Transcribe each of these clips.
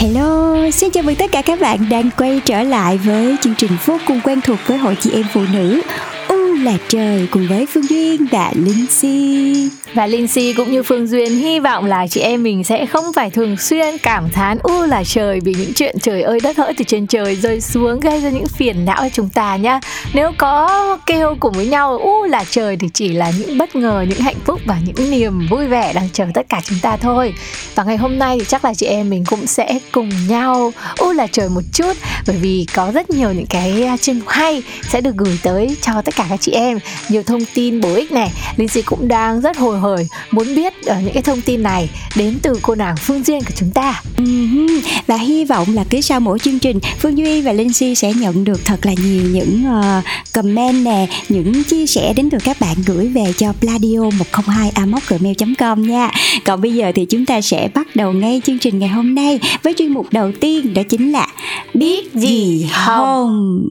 Hello, xin chào mừng tất cả các bạn đang quay trở lại với chương trình vô cùng quen thuộc với hội chị em phụ nữ U là trời cùng với Phương Duyên và Linh Si và Linh Si cũng như Phương Duyên hy vọng là chị em mình sẽ không phải thường xuyên cảm thán u là trời vì những chuyện trời ơi đất hỡi từ trên trời rơi xuống gây ra những phiền não cho chúng ta nhá. Nếu có kêu cùng với nhau u là trời thì chỉ là những bất ngờ, những hạnh phúc và những niềm vui vẻ đang chờ tất cả chúng ta thôi. Và ngày hôm nay thì chắc là chị em mình cũng sẽ cùng nhau u là trời một chút bởi vì có rất nhiều những cái chuyên mục hay sẽ được gửi tới cho tất cả các chị em nhiều thông tin bổ ích này. Linh Si cũng đang rất hồi hời muốn biết ở những cái thông tin này đến từ cô nàng Phương Duyên của chúng ta. Uh-huh. Và hy vọng là cứ sau mỗi chương trình Phương Duy và Linh Si sẽ nhận được thật là nhiều những uh, comment nè, những chia sẻ đến từ các bạn gửi về cho pladio 102 gmail.com nha. Còn bây giờ thì chúng ta sẽ bắt đầu ngay chương trình ngày hôm nay với chuyên mục đầu tiên đó chính là biết gì không.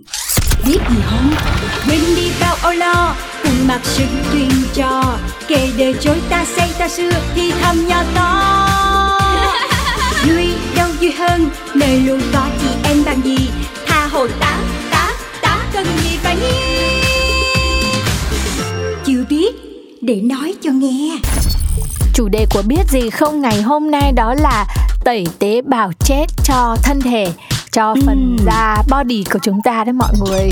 Biết gì không? Quên đi bao âu lo cùng mặc sức truyền trò kể đời chối ta xây ta xưa thì thầm nhỏ to. Nuôi đâu vui hơn nơi luôn có chị em bằng gì? Tha hồ tá tá tá cần gì phải nghi chưa biết để nói cho nghe. Chủ đề của biết gì không ngày hôm nay đó là tẩy tế bào chết cho thân thể cho phần ừ. da body của chúng ta đấy mọi người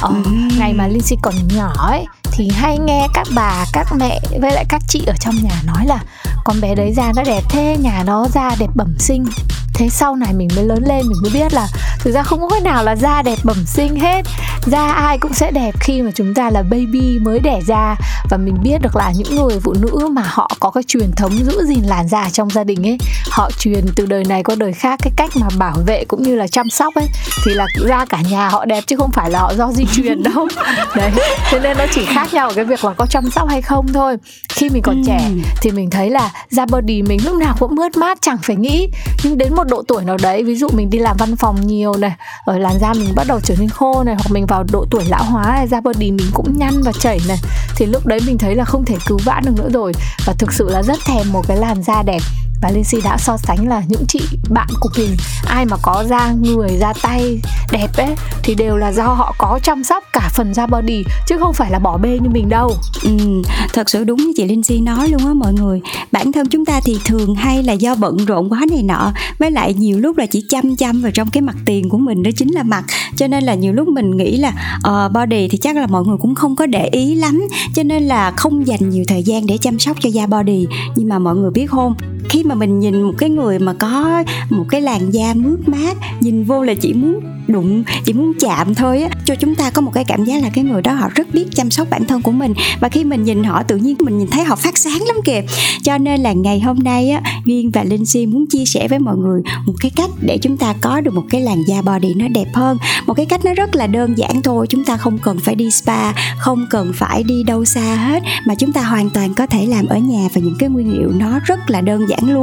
ờ, ừ. ngày mà Linh Si còn nhỏ ấy thì hay nghe các bà các mẹ với lại các chị ở trong nhà nói là con bé đấy da nó đẹp thế nhà nó da đẹp bẩm sinh thế sau này mình mới lớn lên mình mới biết là thực ra không có cái nào là da đẹp bẩm sinh hết. Da ai cũng sẽ đẹp khi mà chúng ta là baby mới đẻ ra. Và mình biết được là những người phụ nữ mà họ có cái truyền thống giữ gìn làn da trong gia đình ấy họ truyền từ đời này qua đời khác cái cách mà bảo vệ cũng như là chăm sóc ấy thì là da cả nhà họ đẹp chứ không phải là họ do di truyền đâu. Đấy thế nên nó chỉ khác nhau ở cái việc là có chăm sóc hay không thôi. Khi mình còn ừ. trẻ thì mình thấy là da body mình lúc nào cũng mướt mát chẳng phải nghĩ. Nhưng đến một độ tuổi nào đấy, ví dụ mình đi làm văn phòng nhiều này, ở làn da mình bắt đầu trở nên khô này, hoặc mình vào độ tuổi lão hóa này, da body mình cũng nhăn và chảy này, thì lúc đấy mình thấy là không thể cứu vãn được nữa rồi. Và thực sự là rất thèm một cái làn da đẹp và Linh Si đã so sánh là những chị bạn của mình ai mà có da người da tay đẹp ấy thì đều là do họ có chăm sóc cả phần da body chứ không phải là bỏ bê như mình đâu. Ừ, thật sự đúng như chị Linh Si nói luôn á mọi người. Bản thân chúng ta thì thường hay là do bận rộn quá này nọ với lại nhiều lúc là chỉ chăm chăm vào trong cái mặt tiền của mình đó chính là mặt. Cho nên là nhiều lúc mình nghĩ là uh, body thì chắc là mọi người cũng không có để ý lắm. Cho nên là không dành nhiều thời gian để chăm sóc cho da body. Nhưng mà mọi người biết không khi mà mình nhìn một cái người mà có một cái làn da mướt mát, nhìn vô là chỉ muốn đụng, chỉ muốn chạm thôi á. Cho chúng ta có một cái cảm giác là cái người đó họ rất biết chăm sóc bản thân của mình. Và khi mình nhìn họ, tự nhiên mình nhìn thấy họ phát sáng lắm kìa. Cho nên là ngày hôm nay á duyên và linh si muốn chia sẻ với mọi người một cái cách để chúng ta có được một cái làn da body nó đẹp hơn. Một cái cách nó rất là đơn giản thôi, chúng ta không cần phải đi spa, không cần phải đi đâu xa hết, mà chúng ta hoàn toàn có thể làm ở nhà và những cái nguyên liệu nó rất là đơn giản luôn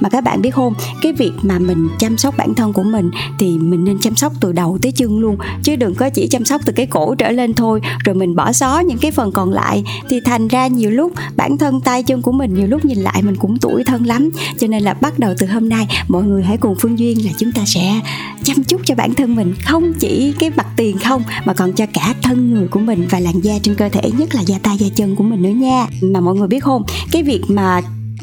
mà các bạn biết không, cái việc mà mình chăm sóc bản thân của mình thì mình nên chăm sóc từ đầu tới chân luôn. Chứ đừng có chỉ chăm sóc từ cái cổ trở lên thôi, rồi mình bỏ xó những cái phần còn lại. Thì thành ra nhiều lúc bản thân tay chân của mình nhiều lúc nhìn lại mình cũng tuổi thân lắm. Cho nên là bắt đầu từ hôm nay, mọi người hãy cùng phương duyên là chúng ta sẽ chăm chút cho bản thân mình. Không chỉ cái mặt tiền không, mà còn cho cả thân người của mình và làn da trên cơ thể, nhất là da tay, da chân của mình nữa nha. Mà mọi người biết không, cái việc mà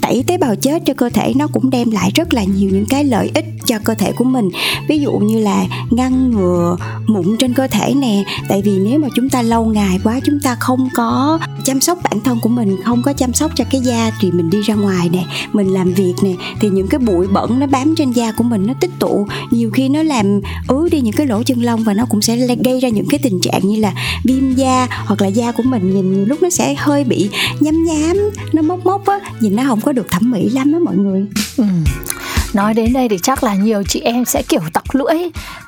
tẩy tế bào chết cho cơ thể, nó cũng đem lại rất là nhiều những cái lợi ích cho cơ thể của mình. Ví dụ như là ngăn ngừa mụn trên cơ thể nè, tại vì nếu mà chúng ta lâu ngày quá, chúng ta không có chăm sóc bản thân của mình, không có chăm sóc cho cái da thì mình đi ra ngoài nè, mình làm việc nè, thì những cái bụi bẩn nó bám trên da của mình nó tích tụ. Nhiều khi nó làm ứ đi những cái lỗ chân lông và nó cũng sẽ gây ra những cái tình trạng như là viêm da hoặc là da của mình nhìn lúc nó sẽ hơi bị nhám nhám, nó mốc mốc á, nhìn nó không có được thẩm mỹ lắm đó mọi người. Ừ. Nói đến đây thì chắc là nhiều chị em sẽ kiểu tọc lưỡi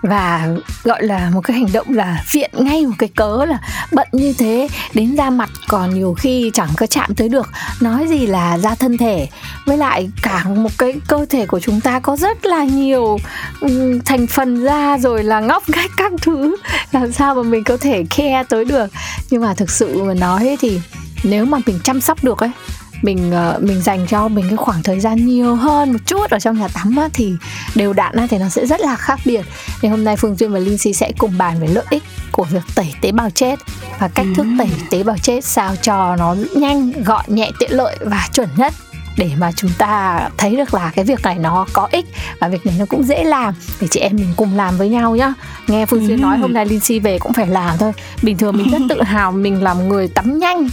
và gọi là một cái hành động là viện ngay một cái cớ là bận như thế, đến da mặt còn nhiều khi chẳng có chạm tới được. Nói gì là da thân thể, với lại cả một cái cơ thể của chúng ta có rất là nhiều ừ, thành phần da rồi là ngóc ngách các thứ. Làm sao mà mình có thể care tới được? Nhưng mà thực sự mà nói thì nếu mà mình chăm sóc được ấy mình uh, mình dành cho mình cái khoảng thời gian nhiều hơn một chút ở trong nhà tắm á, thì đều đặn á, thì nó sẽ rất là khác biệt. Nên hôm nay phương duyên và linh si sẽ cùng bàn về lợi ích của việc tẩy tế bào chết và cách thức tẩy tế bào chết sao cho nó nhanh gọn nhẹ tiện lợi và chuẩn nhất để mà chúng ta thấy được là cái việc này nó có ích và việc này nó cũng dễ làm. Để chị em mình cùng làm với nhau nhá. Nghe phương duyên nói hôm nay linh si về cũng phải làm thôi. Bình thường mình rất tự hào mình làm người tắm nhanh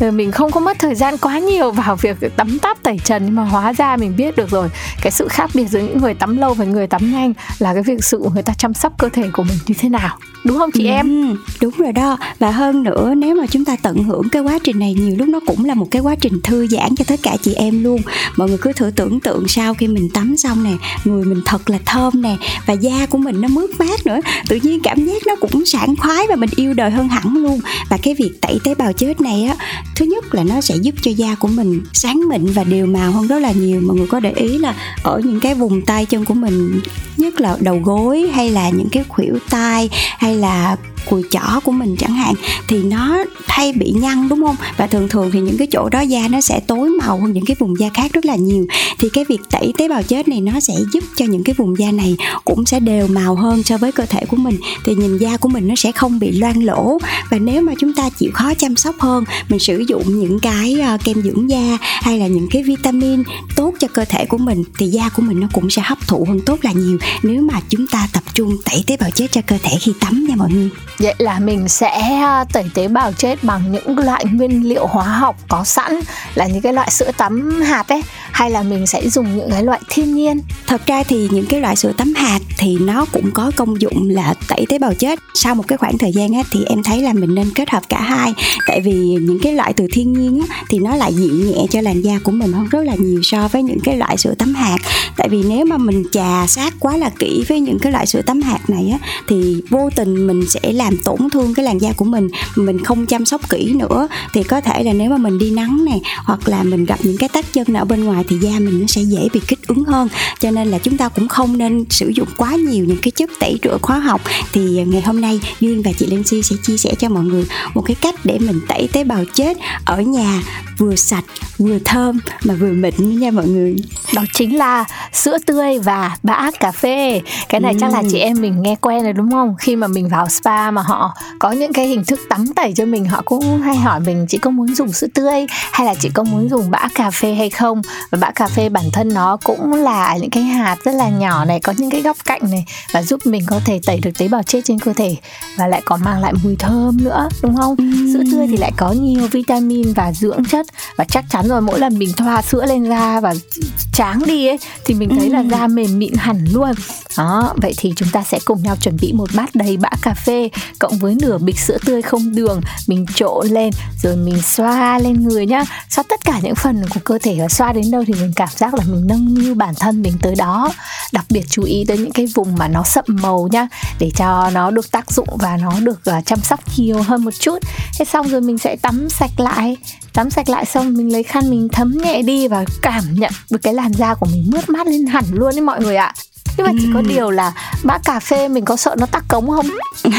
mình không có mất thời gian quá nhiều vào việc tắm táp tẩy trần nhưng mà hóa ra mình biết được rồi. Cái sự khác biệt giữa những người tắm lâu và người tắm nhanh là cái việc sự người ta chăm sóc cơ thể của mình như thế nào. Đúng không chị ừ, em? đúng rồi đó. Và hơn nữa nếu mà chúng ta tận hưởng cái quá trình này nhiều lúc nó cũng là một cái quá trình thư giãn cho tất cả chị em luôn. Mọi người cứ thử tưởng tượng sau khi mình tắm xong nè người mình thật là thơm nè và da của mình nó mướt mát nữa. Tự nhiên cảm giác nó cũng sảng khoái và mình yêu đời hơn hẳn luôn. Và cái việc tẩy tế bào chết này á thứ nhất là nó sẽ giúp cho da của mình sáng mịn và đều màu hơn rất là nhiều. Mọi người có để ý là ở những cái vùng tay chân của mình, nhất là đầu gối hay là những cái khuỷu tay hay là cùi chỏ của mình chẳng hạn, thì nó hay bị nhăn, đúng không? Và thường thường thì những cái chỗ đó da nó sẽ tối màu hơn những cái vùng da khác rất là nhiều. Thì cái việc tẩy tế bào chết này nó sẽ giúp cho những cái vùng da này cũng sẽ đều màu hơn so với cơ thể của mình. Thì nhìn da của mình nó sẽ không bị loang lỗ. Và nếu mà chúng ta chịu khó chăm sóc hơn, mình sử dụng những cái ờ, kem dưỡng da hay là những cái vitamin tốt cho cơ thể của mình, thì da của mình nó cũng sẽ hấp thụ hơn tốt là nhiều nếu mà chúng ta tập trung tẩy tế bào chết cho cơ thể khi tắm nha mọi người. Vậy là mình sẽ à, tẩy tế bào chết bằng những loại nguyên liệu hóa học có sẵn, là những cái loại sữa tắm hạt ấy, hay là mình sẽ dùng những cái loại thiên nhiên? Thật ra thì những cái loại sữa tắm hạt thì nó cũng có công dụng là tẩy tế bào chết. Sau một cái khoảng thời gian á thì em thấy là mình nên kết hợp cả hai tại vì những cái loại từ thiên nhiên á, thì nó lại dịu nhẹ cho làn da của mình hơn rất là nhiều so với những cái loại sữa tắm hạt. Tại vì nếu mà mình chà sát quá là kỹ với những cái loại sữa tắm hạt này á, thì vô tình mình sẽ làm tổn thương cái làn da của mình mình không chăm sóc kỹ nữa, thì có thể là nếu mà mình đi nắng này hoặc là mình gặp những cái tác nhân ở bên ngoài thì da mình nó sẽ dễ bị kích ứng hơn. Cho nên là chúng ta cũng không nên sử dụng quá nhiều những cái chất tẩy rửa hóa học. Thì ngày hôm nay, duyên và chị linh si sẽ chia sẻ cho mọi người một cái cách để mình tẩy tế bào chết ở nhà vừa sạch vừa thơm mà vừa mịn nha mọi người. Đó chính là sữa tươi và bã cà phê. Cái này ừ. chắc là chị em mình nghe quen rồi đúng không? Khi mà mình vào spa mà họ có những cái hình thức tắm tẩy cho mình họ cũng hay hỏi mình chị có muốn dùng sữa tươi hay là chị có muốn dùng bã cà phê hay không? Và bã cà phê bản thân nó cũng là những cái hạt rất là nhỏ này có những cái góc cạnh này và giúp mình có thể tẩy được tế bào chết trên cơ thể và lại còn mang lại mùi thơm nữa đúng không? Ừ. sữa tươi thì lại có nhiều vitamin và dưỡng chất và chắc chắn rồi mỗi lần mình thoa sữa lên da và tráng đi ấy thì mình thấy ừ. là da mềm mịn hẳn luôn. Đó vậy thì chúng ta sẽ cùng nhau chuẩn bị một bát đầy bã cà phê cộng với nửa bịch sữa tươi không đường. Mình trộn lên rồi mình xoa lên người nhá. Xoa tất cả những phần của cơ thể và xoa đến đâu thì mình cảm giác là mình nâng niu bản thân mình tới đó. Đặc biệt chú ý tới những cái vùng mà nó sậm màu nhá để cho nó được tác dụng và nó được uh, chăm sóc nhiều hơn một chút. Thế xong rồi mình sẽ tắm sạch lại tắm sạch lại xong mình lấy khăn mình thấm nhẹ đi và cảm nhận được cái làn da của mình mướt mát lên hẳn luôn đấy mọi người ạ. Nhưng mà chỉ có điều là bã cà phê mình có sợ nó tắc cống không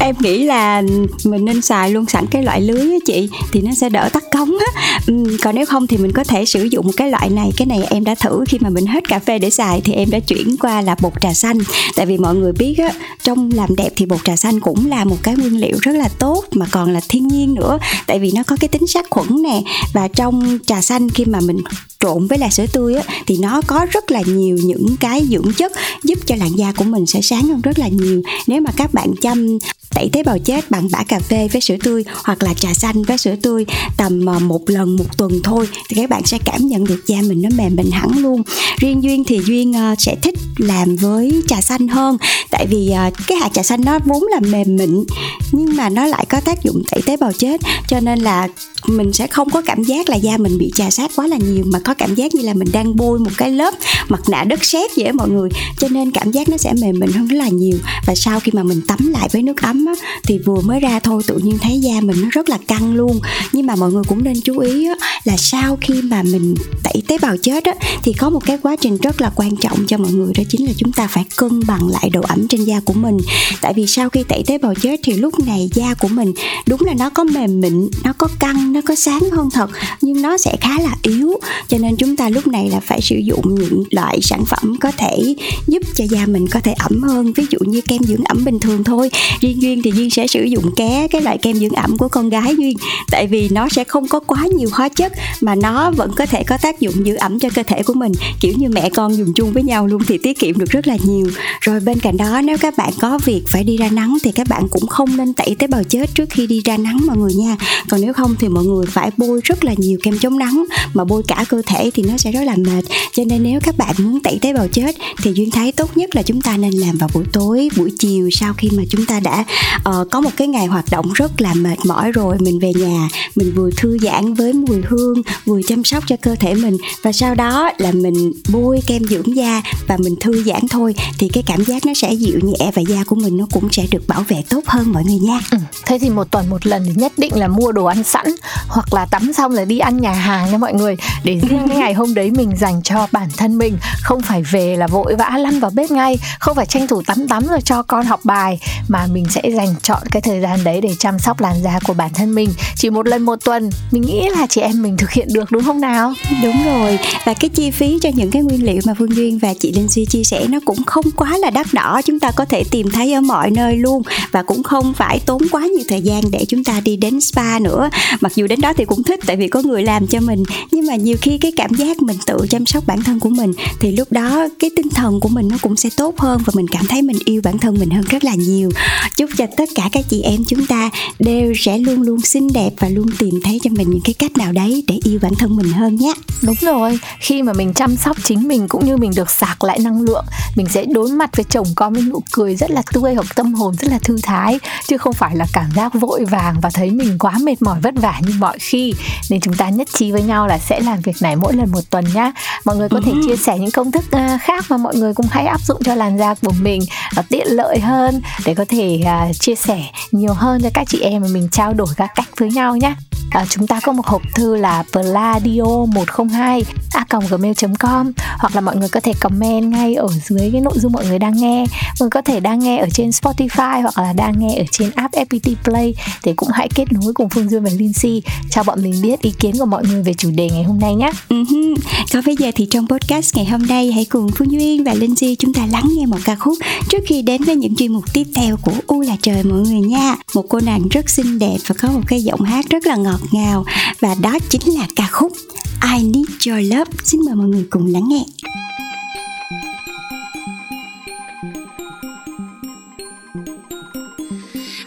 em nghĩ là mình nên xài luôn sẵn cái loại lưới á chị thì nó sẽ đỡ tắc cống á. Ừ, còn nếu không thì mình có thể sử dụng một cái loại này. Cái này em đã thử khi mà mình hết cà phê để xài thì em đã chuyển qua là bột trà xanh. Tại vì mọi người biết á trong làm đẹp thì bột trà xanh cũng là một cái nguyên liệu rất là tốt mà còn là thiên nhiên nữa. Tại vì nó có cái tính sát khuẩn nè và trong trà xanh khi mà mình trộn với là sữa tươi á, thì nó có rất là nhiều những cái dưỡng chất giúp cho làn da của mình sẽ sáng hơn rất là nhiều. Nếu mà các bạn chăm tẩy tế bào chết bằng bã cà phê với sữa tươi hoặc là trà xanh với sữa tươi tầm ờ, một lần một tuần thôi. Thì các bạn sẽ cảm nhận được da mình nó mềm mịn hẳn luôn. Riêng duyên thì duyên ờ, sẽ thích làm với trà xanh hơn. Tại vì ờ, cái hạt trà xanh nó vốn là mềm mịn nhưng mà nó lại có tác dụng tẩy tế bào chết. Cho nên là mình sẽ không có cảm giác là da mình bị chà sát quá là nhiều mà có cảm giác như là mình đang bôi một cái lớp mặt nạ đất sét vậy mọi người. Cho nên cảm giác nó sẽ mềm mịn hơn rất là nhiều. Và sau khi mà mình tắm lại với nước ấm á, thì vừa mới ra thôi tự nhiên thấy da mình nó rất là căng luôn. Nhưng mà mọi người cũng nên chú ý á, là sau khi mà mình tẩy tế bào chết á, thì có một cái quá trình rất là quan trọng cho mọi người đó chính là chúng ta phải cân bằng lại độ ẩm trên da của mình. Tại vì sau khi tẩy tế bào chết thì lúc này da của mình đúng là nó có mềm mịn nó có căng nó có sáng hơn thật, nhưng nó sẽ khá là yếu. Cho nên chúng ta lúc này là phải sử dụng những loại sản phẩm có thể giúp cho da mình có thể ẩm hơn. Ví dụ như kem dưỡng ẩm bình thường thôi. Riêng duyên thì duyên sẽ sử dụng ké, cái loại kem dưỡng ẩm của con gái duyên. Tại vì nó sẽ không có quá nhiều hóa chất, mà nó vẫn có thể có tác dụng giữ ẩm cho cơ thể của mình. Kiểu như mẹ con dùng chung với nhau luôn thì tiết kiệm được rất là nhiều. Rồi bên cạnh đó, nếu các bạn có việc phải đi ra nắng thì các bạn cũng không nên tẩy tế bào chết trước khi đi ra nắng mọi người nha. Còn nếu không thì mọi mọi người phải bôi rất là nhiều kem chống nắng mà bôi cả cơ thể thì nó sẽ rất là mệt cho nên nếu các bạn muốn tẩy tế bào chết thì duyên thấy tốt nhất là chúng ta nên làm vào buổi tối buổi chiều sau khi mà chúng ta đã uh, có một cái ngày hoạt động rất là mệt mỏi rồi mình về nhà mình vừa thư giãn với mùi hương vừa chăm sóc cho cơ thể mình và sau đó là mình bôi kem dưỡng da và mình thư giãn thôi thì cái cảm giác nó sẽ dịu nhẹ và da của mình nó cũng sẽ được bảo vệ tốt hơn mọi người nha ừ. thế thì một tuần một lần thì nhất định là mua đồ ăn sẵn hoặc là tắm xong là đi ăn nhà hàng nha mọi người. Để riêng cái ngày hôm đấy mình dành cho bản thân mình, không phải về là vội vã lăn vào bếp ngay, không phải tranh thủ tắm tắm rồi cho con học bài, mà mình sẽ dành chọn cái thời gian đấy để chăm sóc làn da của bản thân mình. Chỉ một lần một tuần, mình nghĩ là chị em mình thực hiện được đúng không nào? Đúng rồi, và cái chi phí cho những cái nguyên liệu mà Phương Duyên và chị Linh Duy chia sẻ nó cũng không quá là đắt đỏ. Chúng ta có thể tìm thấy ở mọi nơi luôn và cũng không phải tốn quá nhiều thời gian để chúng ta đi đến spa nữa. Mặc dù dù đến đó thì cũng thích tại vì có người làm cho mình. Nhưng mà nhiều khi cái cảm giác mình tự chăm sóc bản thân của mình thì lúc đó cái tinh thần của mình nó cũng sẽ tốt hơn và mình cảm thấy mình yêu bản thân mình hơn rất là nhiều. Chúc cho tất cả các chị em chúng ta đều sẽ luôn luôn xinh đẹp và luôn tìm thấy cho mình những cái cách nào đấy để yêu bản thân mình hơn nhé. Đúng rồi, khi mà mình chăm sóc chính mình cũng như mình được sạc lại năng lượng, mình sẽ đối mặt với chồng con với nụ cười rất là tươi hoặc tâm hồn rất là thư thái, chứ không phải là cảm giác vội vàng và thấy mình quá mệt mỏi vất vả như mọi khi. Nên chúng ta nhất trí với nhau là sẽ làm việc này mỗi lần một tuần nhá. Mọi người có thể ừ. chia sẻ những công thức à, khác mà mọi người cũng hãy áp dụng cho làn da của mình nó tiện lợi hơn để có thể uh, chia sẻ nhiều hơn cho các chị em mà mình trao đổi các cách với nhau nhé à, chúng ta có một hộp thư là pladio 102 a gmail.com hoặc là mọi người có thể comment ngay ở dưới cái nội dung mọi người đang nghe mọi người có thể đang nghe ở trên Spotify hoặc là đang nghe ở trên app FPT Play thì cũng hãy kết nối cùng Phương Duyên và Lindsay cho bọn mình biết ý kiến của mọi người về chủ đề ngày hôm nay nhé. Uh-huh. Ừ Còn bây giờ thì trong podcast ngày hôm nay, hãy cùng Phương Duyên và Lindsay chúng ta lắng nghe một ca khúc trước khi đến với những chuyên mục tiếp theo của U là trời mọi người nha. Một cô nàng rất xinh đẹp và có một cái giọng hát rất là ngọt ngào và đó chính là ca khúc I Need Your Love. Xin mời mọi người cùng lắng nghe.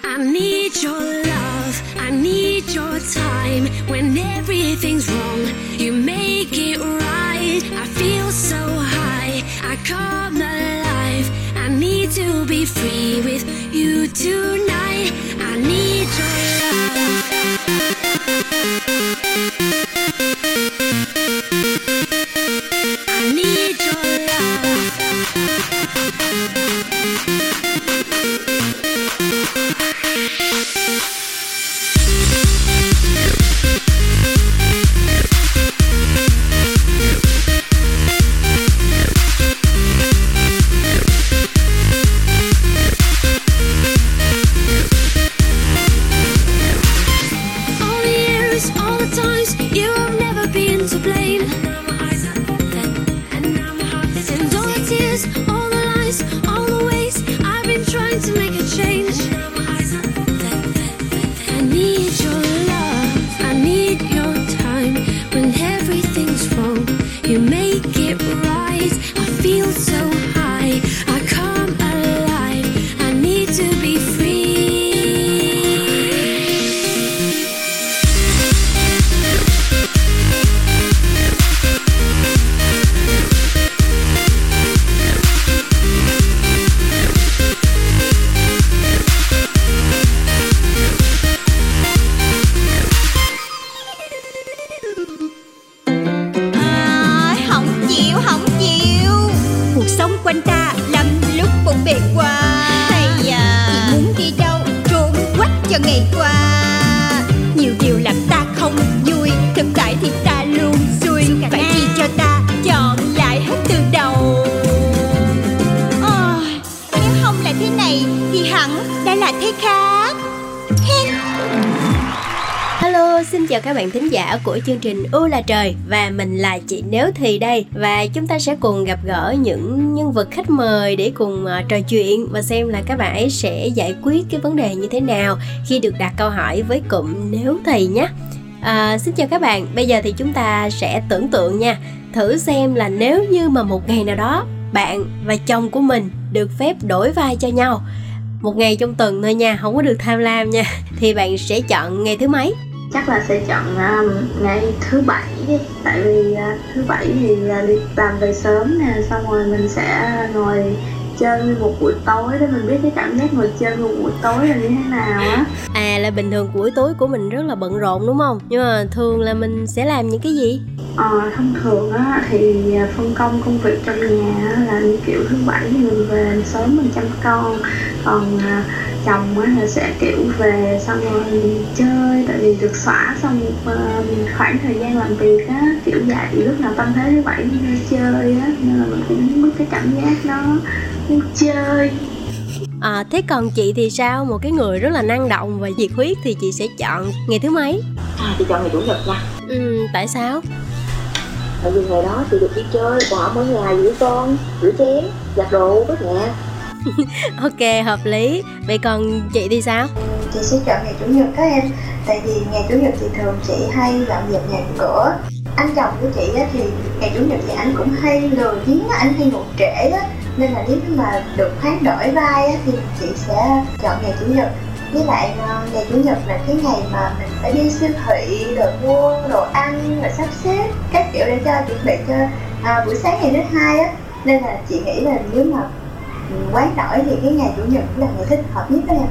I need your love, I need your time. When everything's wrong, you make it right. I feel so high, I come alive. I need to be free with you tonight. I need your love. Chương trình U là trời và mình là chị Nếu Thì đây. Và chúng ta sẽ cùng gặp gỡ những nhân vật khách mời để cùng uh, trò chuyện và xem là các bạn ấy sẽ giải quyết cái vấn đề như thế nào khi được đặt câu hỏi với cụm Nếu Thì nhé. À, xin chào các bạn, bây giờ thì chúng ta sẽ tưởng tượng nha, thử xem là nếu như mà một ngày nào đó bạn và chồng của mình được phép đổi vai cho nhau một ngày trong tuần thôi nha không có được tham lam nha thì bạn sẽ chọn ngày thứ mấy? Chắc là sẽ chọn um, ngày thứ bảy đi. Tại vì uh, thứ bảy thì uh, đi làm về sớm nè xong rồi mình sẽ ngồi chơi một buổi tối để mình biết cái cảm giác ngồi chơi một buổi tối là như thế nào á. À là bình thường buổi tối của mình rất là bận rộn đúng không? Nhưng mà thường là mình sẽ làm những cái gì? Ờ, thông thường á thì phân công công việc trong nhà là như kiểu thứ bảy thì mình về sớm mình chăm con. Còn à, chồng á là sẽ kiểu về xong rồi chơi tại vì được xóa xong một à, khoảng thời gian làm việc á kiểu vậy lúc nào tâm thế thứ bảy đi ra chơi á nên là mình cũng mất cái cảm giác đó muốn chơi. À, thế còn chị thì sao? Một cái người rất là năng động và nhiệt huyết thì chị sẽ chọn ngày thứ mấy? À, chị chọn ngày chủ nhật nha. Ừ, tại sao? Tại vì ngày đó chị được đi chơi Còn ở mỗi ngày giữ con, rửa chén, giặt đồ, quét nhà ok hợp lý. Vậy còn chị thì sao? Chị sẽ chọn ngày chủ nhật các em. Tại vì ngày chủ nhật thì thường chị hay dọn dẹp nhà cửa. Anh chồng của chị á, thì ngày chủ nhật thì anh cũng hay lười biếng anh hay ngủ trễ á. Nên là nếu mà được hoán đổi vai á, thì chị sẽ chọn ngày chủ nhật. Với lại ờ, ngày chủ nhật là cái ngày mà mình phải đi siêu thị rồi mua đồ ăn rồi sắp xếp các kiểu để cho chuẩn bị cho à, buổi sáng ngày thứ hai á. Nên là chị nghĩ là nếu mà quán tỏi đổi thì cái ngày chủ nhật là ngày thích hợp nhất đó em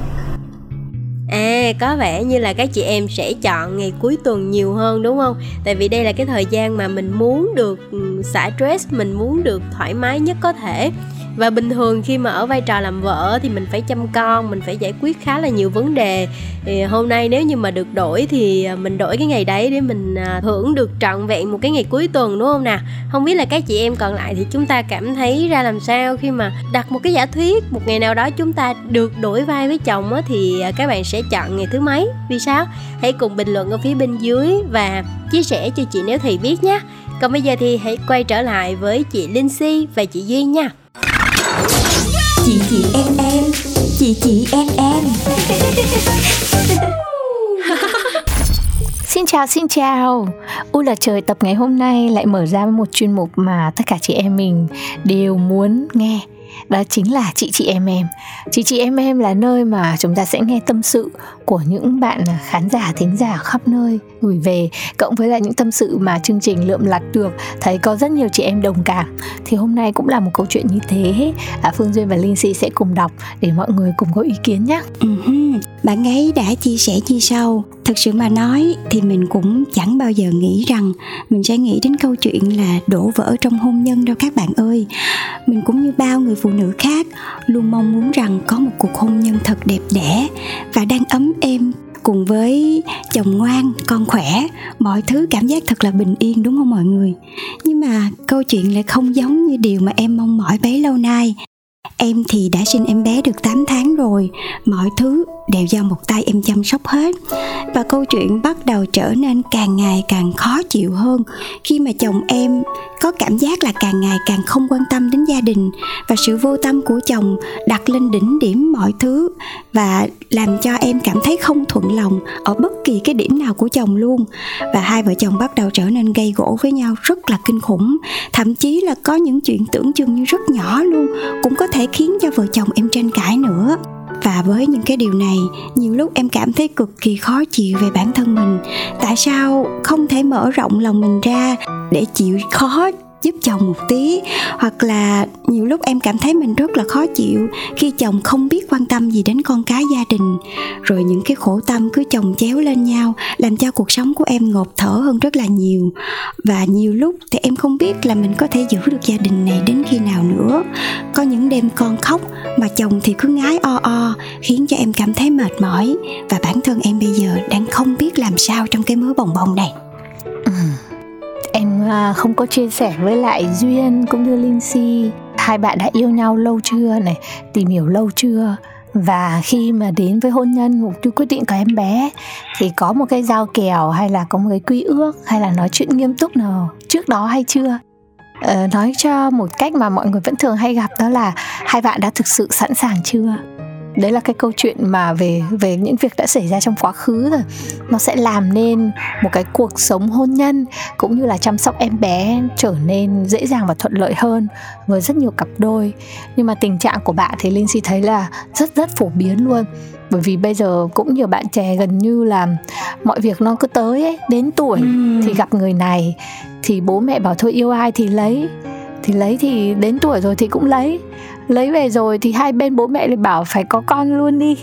À có vẻ như là các chị em sẽ chọn ngày cuối tuần nhiều hơn đúng không? Tại vì đây là cái thời gian mà mình muốn được ừ, xả stress, mình muốn được thoải mái nhất có thể. Và bình thường khi mà ở vai trò làm vợ thì mình phải chăm con, mình phải giải quyết khá là nhiều vấn đề. Thì hôm nay nếu như mà được đổi thì à, mình đổi cái ngày đấy để mình à, hưởng được trọn vẹn một cái ngày cuối tuần đúng không nào? Không biết là các chị em còn lại thì chúng ta cảm thấy ra làm sao khi mà đặt một cái giả thuyết một ngày nào đó chúng ta được đổi vai với chồng á thì à, các bạn sẽ chọn ngày thứ mấy vì sao hãy cùng bình luận ở phía bên dưới và chia sẻ cho chị nếu thì biết nhé còn bây giờ thì hãy quay trở lại với chị Linh Si và chị Duyên nha chị chị em em chị chị em em Xin chào, xin chào. U là trời tập ngày hôm nay lại mở ra với một chuyên mục mà tất cả chị em mình đều muốn nghe. Đó chính là chị chị em em. Chị chị em em là nơi mà chúng ta sẽ nghe tâm sự của những bạn khán giả thính giả khắp nơi gửi về cộng với lại những tâm sự mà chương trình lượm lặt được. Thấy có rất nhiều chị em đồng cảm. Thì hôm nay cũng là một câu chuyện như thế. À, Phương Duyên và Linh Si sẽ cùng đọc để mọi người cùng có ý kiến nhé. Uh-huh. bạn ấy đã chia sẻ như sau thực sự mà nói thì mình cũng chẳng bao giờ nghĩ rằng mình sẽ nghĩ đến câu chuyện là đổ vỡ trong hôn nhân đâu các bạn ơi. Mình cũng như bao người phụ nữ khác luôn mong muốn rằng có một cuộc hôn nhân thật đẹp đẽ và đang ấm êm cùng với chồng ngoan, con khỏe. Mọi thứ cảm giác thật là bình yên, đúng không mọi người? Nhưng mà câu chuyện lại không giống như điều mà em mong mỏi bấy lâu nay. Em thì đã sinh em bé được 8 tháng rồi, mọi thứ đều do một tay em chăm sóc hết. Và câu chuyện bắt đầu trở nên càng ngày càng khó chịu hơn khi mà chồng em có cảm giác là càng ngày càng không quan tâm đến gia đình và sự vô tâm của chồng đặt lên đỉnh điểm mọi thứ và làm cho em cảm thấy không thuận lòng ở bất kỳ cái điểm nào của chồng luôn. Và hai vợ chồng bắt đầu trở nên gây gỗ với nhau rất là kinh khủng, thậm chí là có những chuyện tưởng chừng như rất nhỏ luôn cũng có thể khiến cho vợ chồng em tranh cãi nữa. Và với những cái điều này nhiều lúc em cảm thấy cực kỳ khó chịu về bản thân mình. Tại sao không thể mở rộng lòng mình ra để chịu khó giúp chồng một tí. Hoặc là nhiều lúc em cảm thấy mình rất là khó chịu khi chồng không biết quan tâm gì đến con cái gia đình. Rồi những cái khổ tâm cứ chồng chéo lên nhau, làm cho cuộc sống của em ngột thở hơn rất là nhiều. Và nhiều lúc thì em không biết là mình có thể giữ được gia đình này đến khi nào nữa. Có những đêm con khóc mà chồng thì cứ ngái o o, khiến cho em cảm thấy mệt mỏi. Và bản thân em bây giờ đang không biết làm sao trong cái mớ bồng bồng này. Ừ em à, không có chia sẻ với lại duyên cũng như linh si. Hai bạn đã yêu nhau lâu chưa này tìm hiểu lâu chưa? Và khi mà đến với hôn nhân mục tiêu quyết định có em bé thì có một cái giao kèo hay là có một cái quy ước hay là nói chuyện nghiêm túc nào trước đó hay chưa? Ờ, nói cho một cách mà mọi người vẫn thường hay gặp đó là hai bạn đã thực sự sẵn sàng chưa? Đấy là cái câu chuyện mà về về những việc đã xảy ra trong quá khứ rồi nó sẽ làm nên một cái cuộc sống hôn nhân cũng như là chăm sóc em bé trở nên dễ dàng và thuận lợi hơn với rất nhiều cặp đôi. Nhưng mà tình trạng của bạn thì linh si thấy là rất rất phổ biến luôn. Bởi vì bây giờ cũng nhiều bạn trẻ gần như là mọi việc nó cứ tới ấy đến tuổi ừ. thì gặp người này thì bố mẹ bảo thôi yêu ai thì lấy thì lấy thì đến tuổi rồi thì cũng lấy lấy về rồi thì hai bên bố mẹ lại bảo phải có con luôn đi.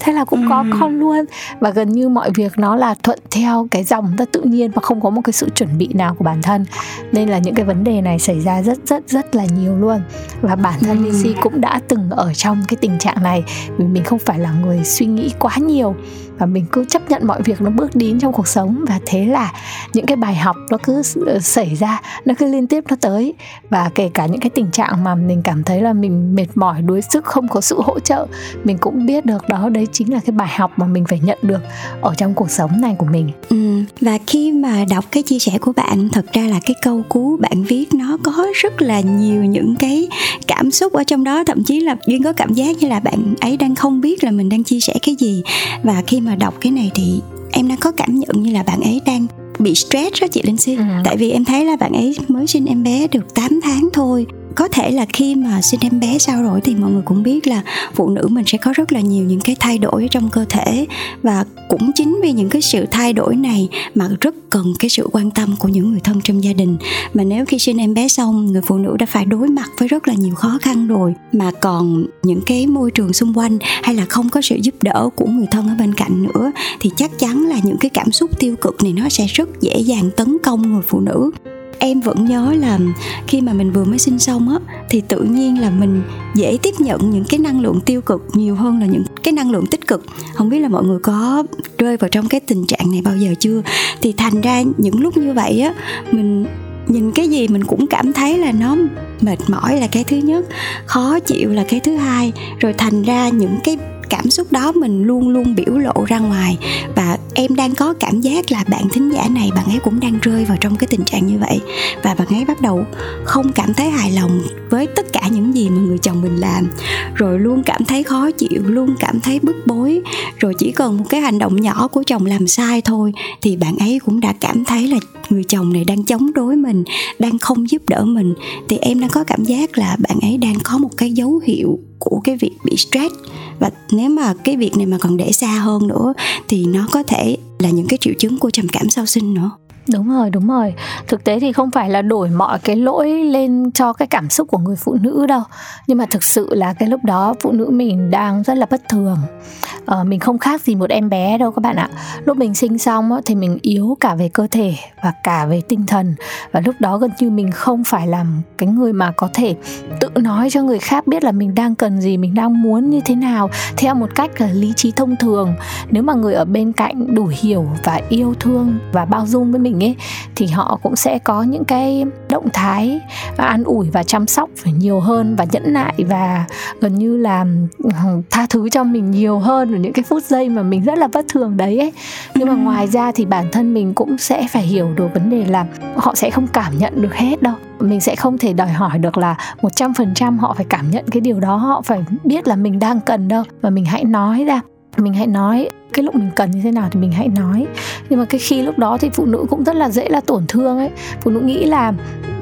Thế là cũng ừ. có con luôn. Và gần như mọi việc nó là thuận theo cái dòng rất tự nhiên và không có một cái sự chuẩn bị nào của bản thân. Nên là những cái vấn đề này xảy ra rất rất rất là nhiều luôn. Và bản thân ừ. Lizzy cũng đã từng ở trong cái tình trạng này vì mình không phải là người suy nghĩ quá nhiều và mình cứ chấp nhận mọi việc nó bước đến trong cuộc sống. Và thế là những cái bài học nó cứ ờ, xảy ra nó cứ liên tiếp nó tới. Và kể cả những cái tình trạng mà mình cảm thấy là mình mệt mỏi đuối sức không có sự hỗ trợ mình cũng biết được đó đấy chính là cái bài học mà mình phải nhận được ở trong cuộc sống này của mình. Ừ, và khi mà đọc cái chia sẻ của bạn thật ra là cái câu cú bạn viết nó có rất là nhiều những cái cảm xúc ở trong đó. Thậm chí là duyên có cảm giác như là bạn ấy đang không biết là mình đang chia sẻ cái gì. Và khi mà đọc cái này thì em đang có cảm nhận như là bạn ấy đang bị stress đó chị Linh Si ừ. Tại vì em thấy là bạn ấy mới sinh em bé được 8 tháng thôi có thể là khi mà sinh em bé sau rồi thì mọi người cũng biết là phụ nữ mình sẽ có rất là nhiều những cái thay đổi trong cơ thể. Và cũng chính vì những cái sự thay đổi này mà rất cần cái sự quan tâm của những người thân trong gia đình. Mà nếu khi sinh em bé xong, người phụ nữ đã phải đối mặt với rất là nhiều khó khăn rồi. Mà còn những cái môi trường xung quanh hay là không có sự giúp đỡ của người thân ở bên cạnh nữa, thì chắc chắn là những cái cảm xúc tiêu cực này nó sẽ rất dễ dàng tấn công người phụ nữ em vẫn nhớ là khi mà mình vừa mới sinh xong á, thì tự nhiên là mình dễ tiếp nhận những cái năng lượng tiêu cực nhiều hơn là những cái năng lượng tích cực. Không biết là mọi người có rơi vào trong cái tình trạng này bao giờ chưa? Thì thành ra những lúc như vậy á, mình nhìn cái gì mình cũng cảm thấy là nó mệt mỏi là cái thứ nhất, khó chịu là cái thứ hai. Rồi thành ra những cái cảm xúc đó mình luôn luôn biểu lộ ra ngoài. Và em đang có cảm giác là bạn thính giả này, bạn ấy cũng đang rơi vào trong cái tình trạng như vậy. Và bạn ấy bắt đầu không cảm thấy hài lòng với tất cả những gì mà người chồng mình làm. Rồi luôn cảm thấy khó chịu, luôn cảm thấy bức bối. Rồi chỉ cần một cái hành động nhỏ của chồng làm sai thôi, thì bạn ấy cũng đã cảm thấy là người chồng này đang chống đối mình, đang không giúp đỡ mình. Thì em đang có cảm giác là bạn ấy đang có một cái dấu hiệu của cái việc bị stress. Và nếu mà cái việc này mà còn để xa hơn nữa thì nó có thể là những cái triệu chứng của trầm cảm sau sinh nữa. Đúng rồi, đúng rồi. Thực tế thì không phải là đổi mọi cái lỗi lên cho cái cảm xúc của người phụ nữ đâu. Nhưng mà thực sự là cái lúc đó phụ nữ mình đang rất là bất thường. Ờ, mình không khác gì một em bé đâu các bạn ạ. Lúc mình sinh xong thì mình yếu cả về cơ thể và cả về tinh thần. Và lúc đó gần như mình không phải làm cái người mà có thể tự nói cho người khác biết là mình đang cần gì, mình đang muốn như thế nào theo một cách là lý trí thông thường. Nếu mà người ở bên cạnh đủ hiểu và yêu thương và bao dung với mình mình ấy thì họ cũng sẽ có những cái động thái an ủi và chăm sóc phải nhiều hơn và nhẫn nại và gần như là tha thứ cho mình nhiều hơn ở những cái phút giây mà mình rất là bất thường đấy ấy. Nhưng mà ngoài ra thì bản thân mình cũng sẽ phải hiểu được vấn đề là họ sẽ không cảm nhận được hết đâu. Mình sẽ không thể đòi hỏi được là một trăm phần trăm họ phải cảm nhận cái điều đó họ phải biết là mình đang cần đâu. Và mình hãy nói ra mình hãy nói cái lúc mình cần như thế nào thì mình hãy nói. Nhưng mà cái khi lúc đó thì phụ nữ cũng rất là dễ là tổn thương ấy. Phụ nữ nghĩ là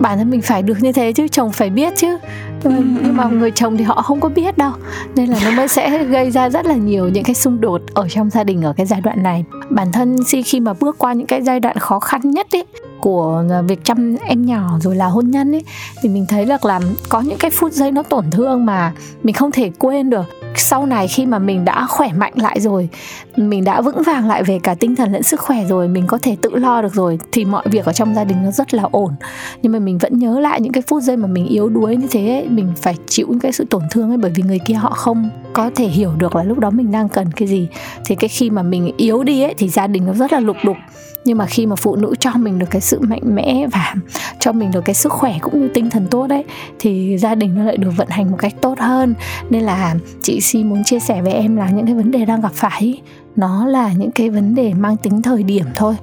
bản thân mình phải được như thế chứ chồng phải biết chứ. Nhưng mà, ừ, nhưng mà ừ. người chồng thì họ không có biết đâu. Nên là nó mới sẽ gây ra rất là nhiều những cái xung đột ở trong gia đình ở cái giai đoạn này. Bản thân si khi mà bước qua những cái giai đoạn khó khăn nhất ấy của việc chăm em nhỏ rồi là hôn nhân ấy thì mình thấy được là có những cái phút giây nó tổn thương mà mình không thể quên được. Sau này khi mà mình đã khỏe mạnh lại rồi mình đã vững vàng lại về cả tinh thần lẫn sức khỏe rồi mình có thể tự lo được rồi thì mọi việc ở trong gia đình nó rất là ổn. Nhưng mà mình vẫn nhớ lại những cái phút giây mà mình yếu đuối như thế ấy, mình phải chịu những cái sự tổn thương ấy bởi vì người kia họ không có thể hiểu được là lúc đó mình đang cần cái gì. Thì cái khi mà mình yếu đi ấy thì gia đình nó rất là lục đục nhưng mà khi mà phụ nữ cho mình được cái sự mạnh mẽ và cho mình được cái sức khỏe cũng như tinh thần tốt đấy, thì gia đình nó lại được vận hành một cách tốt hơn. Nên là chị si muốn chia sẻ với em là những cái vấn đề đang gặp phải nó là những cái vấn đề mang tính thời điểm thôi.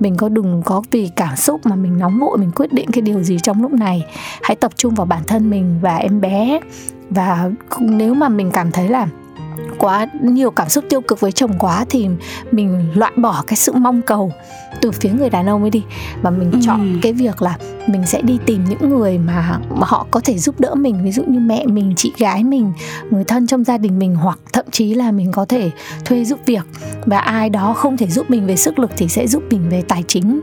Mình có đừng có vì cảm xúc mà mình nóng vội, mình quyết định cái điều gì trong lúc này. Hãy tập trung vào bản thân mình và em bé. Và nếu mà mình cảm thấy là quá nhiều cảm xúc tiêu cực với chồng quá thì mình loại bỏ cái sự mong cầu từ phía người đàn ông ấy đi. Và mình ừ. chọn cái việc là mình sẽ đi tìm những người mà, mà họ có thể giúp đỡ mình ví dụ như mẹ mình chị gái mình người thân trong gia đình mình hoặc thậm chí là mình có thể thuê giúp việc. Và ai đó không thể giúp mình về sức lực thì sẽ giúp mình về tài chính.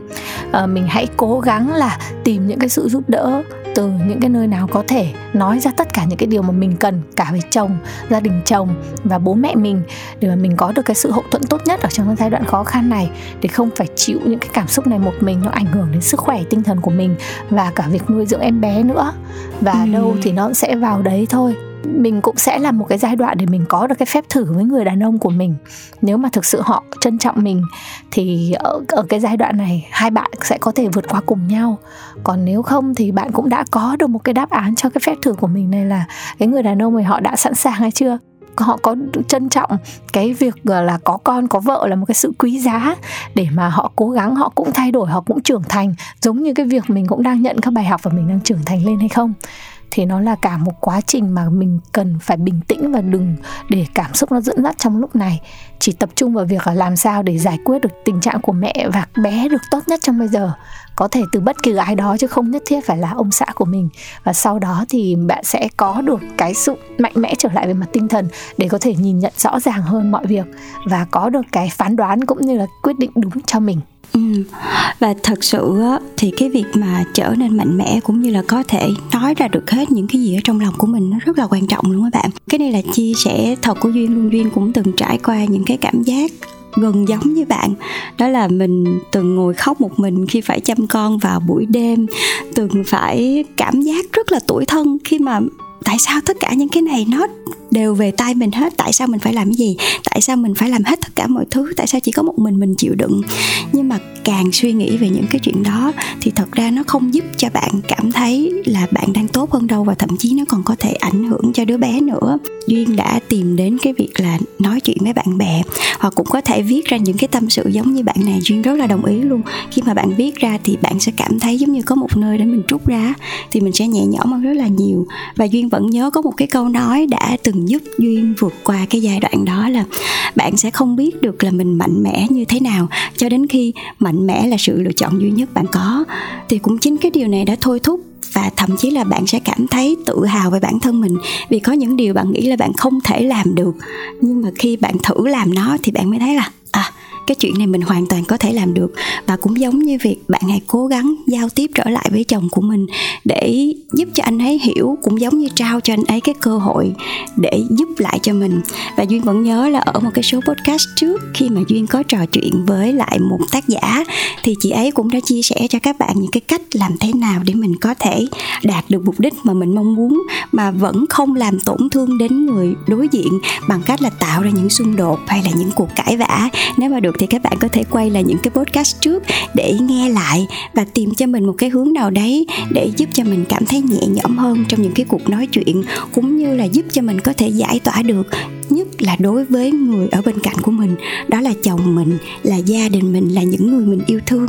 À, mình hãy cố gắng là tìm những cái sự giúp đỡ từ những cái nơi nào có thể nói ra tất cả những cái điều mà mình cần cả về chồng gia đình chồng và bố mẹ mình để mà mình có được cái sự hậu thuẫn tốt nhất ở trong cái giai đoạn khó khăn này để không phải chịu những cái cảm xúc này một mình nó ảnh hưởng đến sức khỏe tinh thần của mình và cả việc nuôi dưỡng em bé nữa. Và ừ. đâu thì nó sẽ vào đấy thôi. Mình cũng sẽ là một cái giai đoạn để mình có được cái phép thử với người đàn ông của mình. Nếu mà thực sự họ trân trọng mình thì ở, ở cái giai đoạn này hai bạn sẽ có thể vượt qua cùng nhau. Còn nếu không thì bạn cũng đã có được một cái đáp án cho cái phép thử của mình này là cái người đàn ông này họ đã sẵn sàng hay chưa họ có trân trọng cái việc ờ, là có con, có vợ là một cái sự quý giá để mà họ cố gắng, họ cũng thay đổi, họ cũng trưởng thành. Giống như cái việc mình cũng đang nhận các bài học và mình đang trưởng thành lên hay không thì nó là cả một quá trình mà mình cần phải bình tĩnh và đừng để cảm xúc nó dẫn dắt trong lúc này. Chỉ tập trung vào việc là làm sao để giải quyết được tình trạng của mẹ và bé được tốt nhất trong bây giờ. Có thể từ bất kỳ ai đó chứ không nhất thiết phải là ông xã của mình. Và sau đó thì bạn sẽ có được cái sự mạnh mẽ trở lại về mặt tinh thần để có thể nhìn nhận rõ ràng hơn mọi việc và có được cái phán đoán cũng như là quyết định đúng cho mình. Ừ. và thật sự thì cái việc mà trở nên mạnh mẽ cũng như là có thể nói ra được hết những cái gì ở trong lòng của mình nó rất là quan trọng luôn các bạn. Cái này là chia sẻ thật của duyên luôn. Duyên cũng từng trải qua những cái cảm giác gần giống như bạn. Đó là mình từng ngồi khóc một mình khi phải chăm con vào buổi đêm, từng phải cảm giác rất là tủi thân khi mà tại sao tất cả những cái này nó đều về tay mình hết? Tại sao mình phải làm cái gì? Tại sao mình phải làm hết tất cả mọi thứ? Tại sao chỉ có một mình mình chịu đựng? Nhưng mà càng suy nghĩ về những cái chuyện đó thì thật ra nó không giúp cho bạn cảm thấy là bạn đang tốt hơn đâu và thậm chí nó còn có thể ảnh hưởng cho đứa bé nữa. Duyên đã tìm đến cái việc là nói chuyện với bạn bè hoặc cũng có thể viết ra những cái tâm sự giống như bạn này duyên rất là đồng ý luôn. Khi mà bạn viết ra thì bạn sẽ cảm thấy giống như có một nơi để mình trút ra, thì mình sẽ nhẹ nhõm hơn rất là nhiều. Và duyên vẫn nhớ có một cái câu nói đã từng giúp duyên vượt qua cái giai đoạn đó là bạn sẽ không biết được là mình mạnh mẽ như thế nào. Cho đến khi mạnh mẽ là sự lựa chọn duy nhất bạn có. Thì cũng chính cái điều này đã thôi thúc và thậm chí là bạn sẽ cảm thấy tự hào về bản thân mình. Vì có những điều bạn nghĩ là bạn không thể làm được, nhưng mà khi bạn thử làm nó thì bạn mới thấy là cái chuyện này mình hoàn toàn có thể làm được. Và cũng giống như việc bạn hãy cố gắng giao tiếp trở lại với chồng của mình để giúp cho anh ấy hiểu, cũng giống như trao cho anh ấy cái cơ hội để giúp lại cho mình. Và duyên vẫn nhớ là ở một cái số podcast trước, khi mà duyên có trò chuyện với lại một tác giả, thì chị ấy cũng đã chia sẻ cho các bạn những cái cách làm thế nào để mình có thể đạt được mục đích mà mình mong muốn, mà vẫn không làm tổn thương đến người đối diện bằng cách là tạo ra những xung đột hay là những cuộc cãi vã. Nếu mà được thì các bạn có thể quay lại những cái podcast trước để nghe lại và tìm cho mình một cái hướng nào đấy để giúp cho mình cảm thấy nhẹ nhõm hơn trong những cái cuộc nói chuyện, cũng như là giúp cho mình có thể giải tỏa được nhất là đối với người ở bên cạnh của mình. Đó là chồng mình, là gia đình mình, là những người mình yêu thương.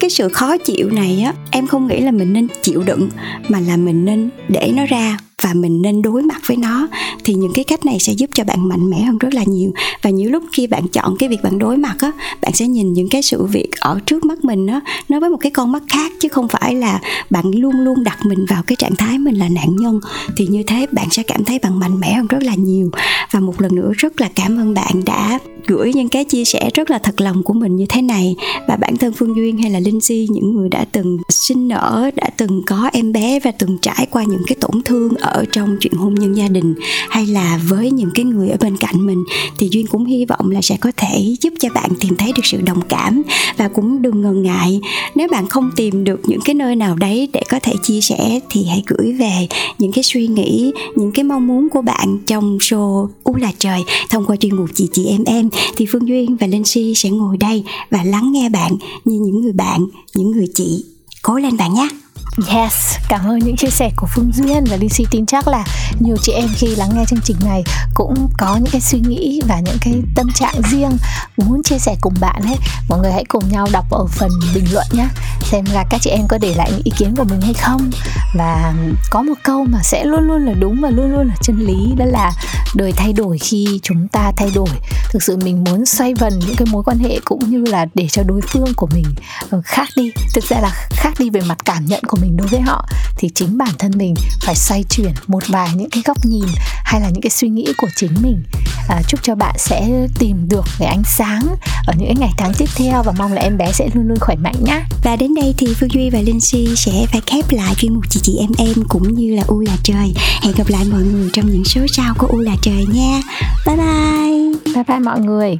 Cái sự khó chịu này á, em không nghĩ là mình nên chịu đựng, mà là mình nên để nó ra và mình nên đối mặt với nó. Thì những cái cách này sẽ giúp cho bạn mạnh mẽ hơn rất là nhiều. Và nhiều lúc khi bạn chọn cái việc bạn đối mặt á, bạn sẽ nhìn những cái sự việc ở trước mắt mình á, nó với một cái con mắt khác, chứ không phải là bạn luôn luôn đặt mình vào cái trạng thái mình là nạn nhân. Thì như thế bạn sẽ cảm thấy bạn mạnh mẽ hơn rất là nhiều. Và một lần nữa rất là cảm ơn bạn đã gửi những cái chia sẻ rất là thật lòng của mình như thế này. Và bản thân phương duyên hay là linh si những người đã từng sinh nở, đã từng có em bé và từng trải qua những cái tổn thương ở trong chuyện hôn nhân gia đình hay là với những cái người ở bên cạnh mình, thì duyên cũng hy vọng là sẽ có thể giúp cho bạn tìm thấy được sự đồng cảm. Và cũng đừng ngần ngại, nếu bạn không tìm được những cái nơi nào đấy để có thể chia sẻ, thì hãy gửi về những cái suy nghĩ, những cái mong muốn của bạn trong show u là trời. Thông qua chuyên mục chị chị em em, thì phương duyên và linh si sẽ ngồi đây và lắng nghe bạn như những người bạn, những người chị. Cố lên bạn nhé. Yes, cảm ơn những chia sẻ của Phương Duyên và Lucy. tin chắc là nhiều chị em khi lắng nghe chương trình này cũng có những cái suy nghĩ và những cái tâm trạng riêng muốn chia sẻ cùng bạn ấy. Mọi người hãy cùng nhau đọc ở phần bình luận nhé, xem là các chị em có để lại những ý kiến của mình hay không. Và có một câu mà sẽ luôn luôn là đúng và luôn luôn là chân lý đó là đời thay đổi khi chúng ta thay đổi. Thực sự mình muốn xoay vần những cái mối quan hệ cũng như là để cho đối phương của mình ờ, khác đi. Thực ra là khác đi về mặt cảm nhận của mình đối với họ thì chính bản thân mình phải xoay chuyển một vài những cái góc nhìn hay là những cái suy nghĩ của chính mình. À, chúc cho bạn sẽ tìm được cái ánh sáng ở những cái ngày tháng tiếp theo và mong là em bé sẽ luôn luôn khỏe mạnh nhá. Và đến đây thì Phương Duy và Linh Si sẽ phải khép lại chuyên mục chị chị em em cũng như là U là trời. Hẹn gặp lại mọi người trong những số sau của U là trời nha. Bye bye. Bye bye mọi người.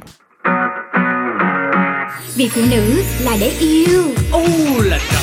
Vì phụ nữ là để yêu. U là trời